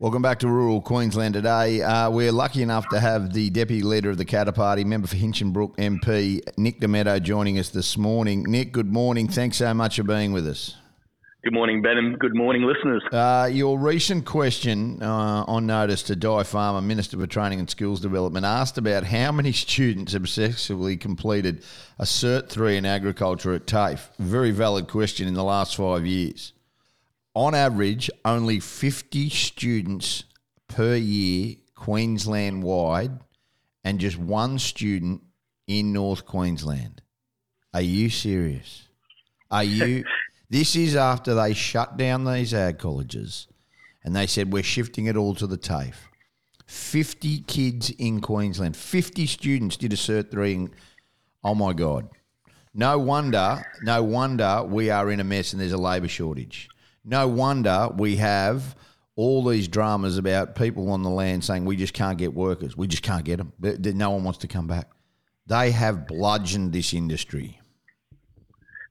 Welcome back to rural Queensland today. Uh, we're lucky enough to have the Deputy Leader of the Katter Party, member for Hinchinbrook MP, Nick Dametto, joining us this morning. Nick, good morning. Thanks so much for being with us. Good morning, Ben, and good morning, listeners. Uh, your recent question uh, on notice to Di Farmer, Minister for Training and Skills Development, asked about how many students have successfully completed a Cert 3 in agriculture at TAFE. Very valid question in the last five years on average, only 50 students per year Queensland wide and just one student in North Queensland. Are you serious? Are you? this is after they shut down these ag colleges and they said we're shifting it all to the TAFE. 50 kids in Queensland, 50 students did a Cert 3. In, oh my God. No wonder, no wonder we are in a mess and there's a labour shortage. No wonder we have all these dramas about people on the land saying we just can't get workers. We just can't get them. No one wants to come back. They have bludgeoned this industry.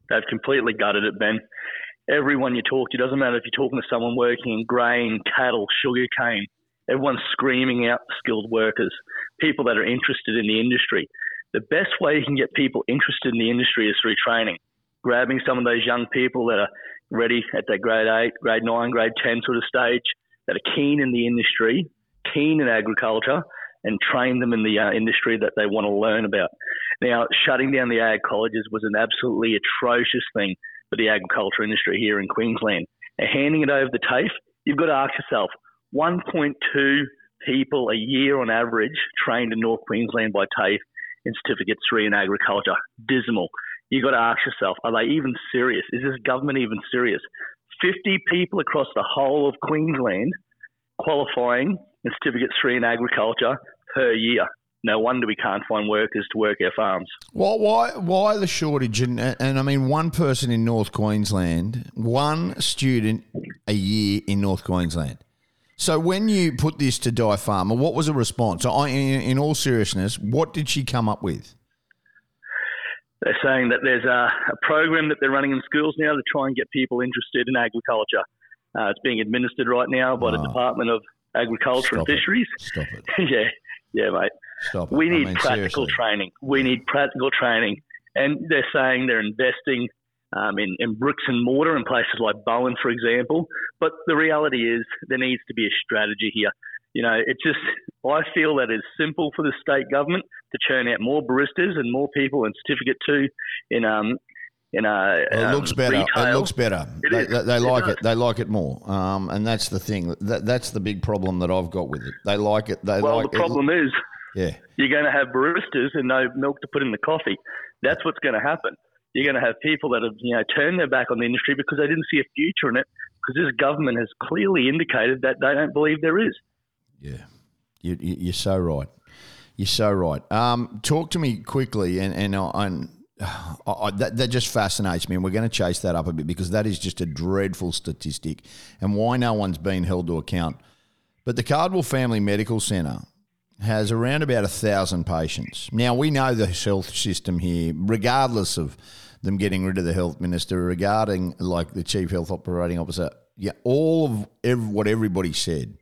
They've completely gutted it, Ben. Everyone you talk to, doesn't matter if you're talking to someone working in grain, cattle, sugarcane, everyone's screaming out skilled workers, people that are interested in the industry. The best way you can get people interested in the industry is through training. Grabbing some of those young people that are ready at that grade eight, grade nine, grade 10 sort of stage that are keen in the industry, keen in agriculture, and train them in the uh, industry that they want to learn about. Now, shutting down the ag colleges was an absolutely atrocious thing for the agriculture industry here in Queensland. And handing it over to TAFE, you've got to ask yourself 1.2 people a year on average trained in North Queensland by TAFE in Certificate 3 in agriculture. Dismal you got to ask yourself, are they even serious? Is this government even serious? 50 people across the whole of Queensland qualifying in Certificate 3 in agriculture per year. No wonder we can't find workers to work our farms. Well, why, why the shortage? And, and I mean, one person in North Queensland, one student a year in North Queensland. So when you put this to Di Farmer, what was the response? So in, in all seriousness, what did she come up with? They're saying that there's a, a, program that they're running in schools now to try and get people interested in agriculture. Uh, it's being administered right now by the Department of Agriculture Stop and Fisheries. It. Stop it. yeah, yeah, mate. Stop it. We need I mean, practical seriously. training. We need practical training. And they're saying they're investing um, in, in bricks and mortar in places like Bowen, for example. But the reality is there needs to be a strategy here you know, it's just, I feel that it's simple for the state government to churn out more baristas and more people in certificate two in, um, in a, Well, it um, looks better. Retail. It looks better. It they, they, they It like it. They like it more. Um, and that's the thing. That, that's the big problem that I've got with it. They like it. They Well, like the problem is. Yeah. you're going to have baristas and no milk to put in the coffee. That's what's going to happen. You're going to have people that have, you know, turned their back on the industry because they didn't see a future in it because this government has clearly indicated that they don't believe there is. Yeah. You, you, you're so right. You're so right. Um, talk to me quickly, and and, I- that, that just fascinates me, and we're going to chase that up a bit because that is just a dreadful statistic, and why no one's been held to account. But the Cardwell Family Medical Centre has around about a thousand patients. Now we know the health system here, regardless of them getting rid of the health minister, regarding like the chief health operating officer. Yeah, all of ev- what everybody said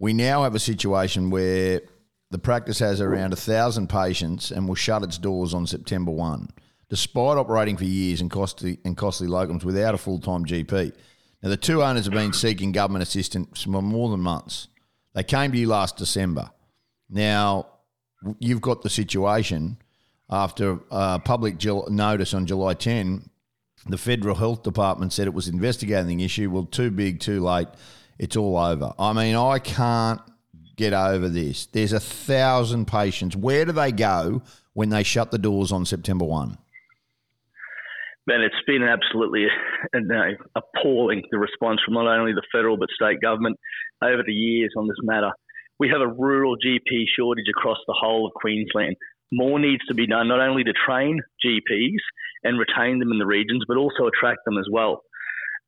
we now have a situation where the practice has around a thousand patients and will shut its doors on September one, despite operating for years and costly and costly locums without a full time GP. Now the two owners have been seeking government assistance for more than months. They came to you last December. Now you've got the situation after uh, public notice on July 10 the federal health department said it was investigating the issue. Well, too big, too late. It's all over. I mean, I can't get over this. There's a thousand patients. Where do they go when they shut the doors on September 1? Ben, it's been absolutely know, uh, appalling the response from not only the federal but state government over the years on this matter. We have a rural GP shortage across the whole of Queensland. More needs to be done not only to train GPs and retain them in the regions, but also attract them as well.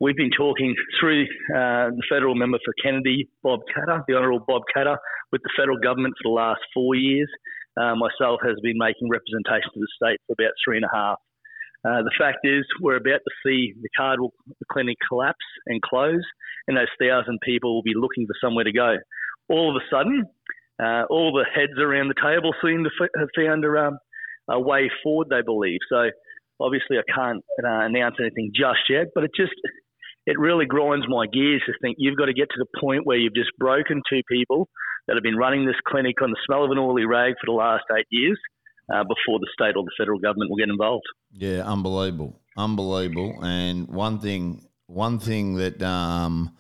We've been talking through uh, the federal member for Kennedy, Bob Katter, the Honourable Bob Katter, with the federal government for the last four years. Uh, myself has been making representation to the state for about three and a half. Uh, the fact is, we're about to see the Cardwell Clinic collapse and close, and those thousand people will be looking for somewhere to go. All of a sudden, uh, all the heads around the table seem to f- have found a, um, a, way forward, they believe. So, obviously, I can't uh, announce anything just yet, but it just it really grinds my gears to think you've got to get to the point where you've just broken two people that have been running this clinic on the smell of an oily rag for the last eight years uh, before the state or the federal government will get involved. Yeah, unbelievable, unbelievable. And one thing, one thing that um,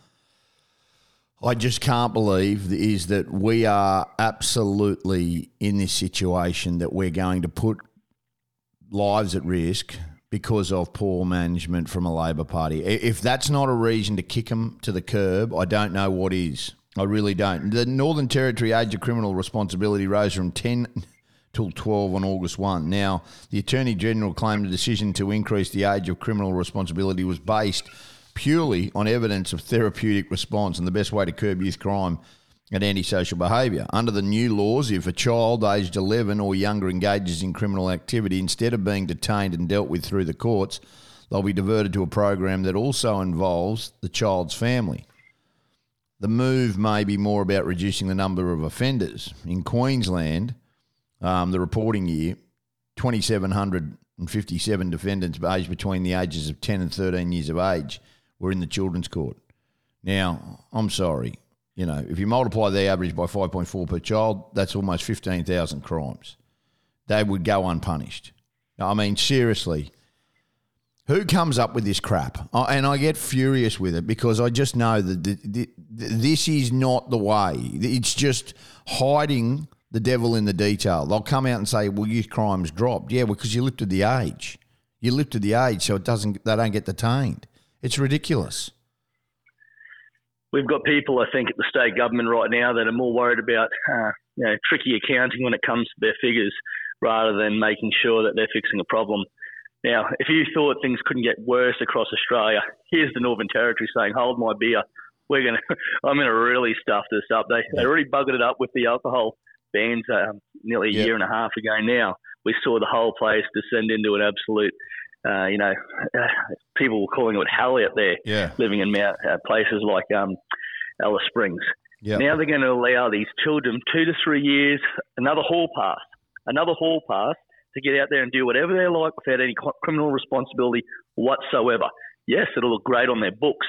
I just can't believe is that we are absolutely in this situation that we're going to put lives at risk because of poor management from a Labor Party. If that's not a reason to kick them to the curb, I don't know what is. I really don't. The Northern Territory age of criminal responsibility rose from 10 till 12 on August 1. Now, the Attorney General claimed the decision to increase the age of criminal responsibility was based purely on evidence of therapeutic response and the best way to curb youth crime and antisocial behaviour. Under the new laws, if a child aged 11 or younger engages in criminal activity, instead of being detained and dealt with through the courts, they'll be diverted to a program that also involves the child's family. The move may be more about reducing the number of offenders. In Queensland, um, the reporting year, 2,757 defendants aged between the ages of 10 and 13 years of age were in the children's court. Now, I'm sorry, you know, if you multiply the average by 5.4 per child, that's almost 15,000 crimes. They would go unpunished. I mean, seriously, who comes up with this crap? And I get furious with it because I just know that this is not the way. It's just hiding the devil in the detail. They'll come out and say, "Well, youth crimes dropped." Yeah, because you lifted the age. You lifted the age, so it doesn't. They don't get detained. It's ridiculous. We've got people, I think, at the state government right now that are more worried about uh, you know, tricky accounting when it comes to their figures, rather than making sure that they're fixing a problem. Now, if you thought things couldn't get worse across Australia, here's the Northern Territory saying, "Hold my beer. We're gonna. I'm gonna really stuff this up." They they already buggered it up with the alcohol bans um, nearly a yep. year and a half ago now, we saw the whole place descend into an absolute, uh, you know, people were calling it hell out there, yeah. living in Mount, uh, places like um, Alice Springs. Yep. Now they're going to allow these children two to three years, another hall pass, another hall pass to get out there and do whatever they like without any criminal responsibility whatsoever. Yes, it'll look great on their books.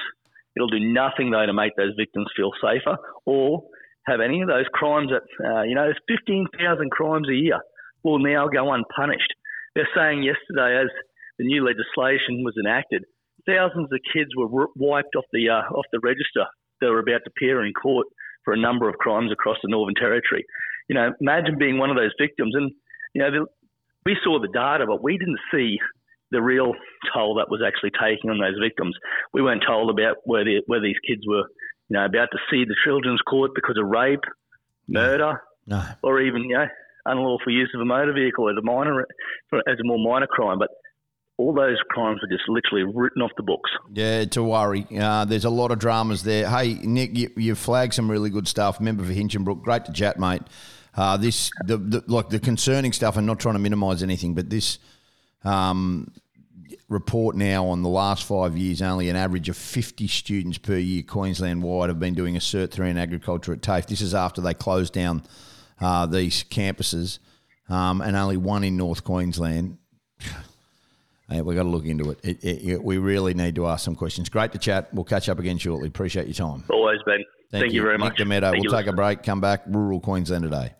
It'll do nothing though to make those victims feel safer or have any of those crimes that, uh, you know, there's 15,000 crimes a year will now go unpunished. They're saying yesterday, as the new legislation was enacted, thousands of kids were wiped off the uh, off the register that were about to appear in court for a number of crimes across the Northern Territory. You know, imagine being one of those victims, and you know, the, we saw the data, but we didn't see the real toll that was actually taking on those victims. We weren't told about where the, where these kids were you know, about to see the children's court because of rape, murder, no. or even, you know, unlawful use of a motor vehicle as a minor, as a more minor crime. But all those crimes were just literally written off the books. Yeah, to worry. Uh, there's a lot of dramas there. Hey, Nick, you, you flagged some really good stuff. Member for Hinchinbrook, great to chat, mate. Uh, this, the, the, like the concerning stuff, and not trying to minimise anything, but this, um, report now on the last five years, only an average of 50 students per year Queensland wide have been doing a Cert 3 in agriculture at TAFE. This is after they closed down uh, these campuses, um, and only one in North Queensland. Hey, we've got to look into it. It, it, it. We really need to ask some questions. Great to chat. We'll catch up again shortly. Appreciate your time. Always, Ben. Thank, Thank you. you. very Nick much. Thank we'll take a break, come back. Rural Queensland today.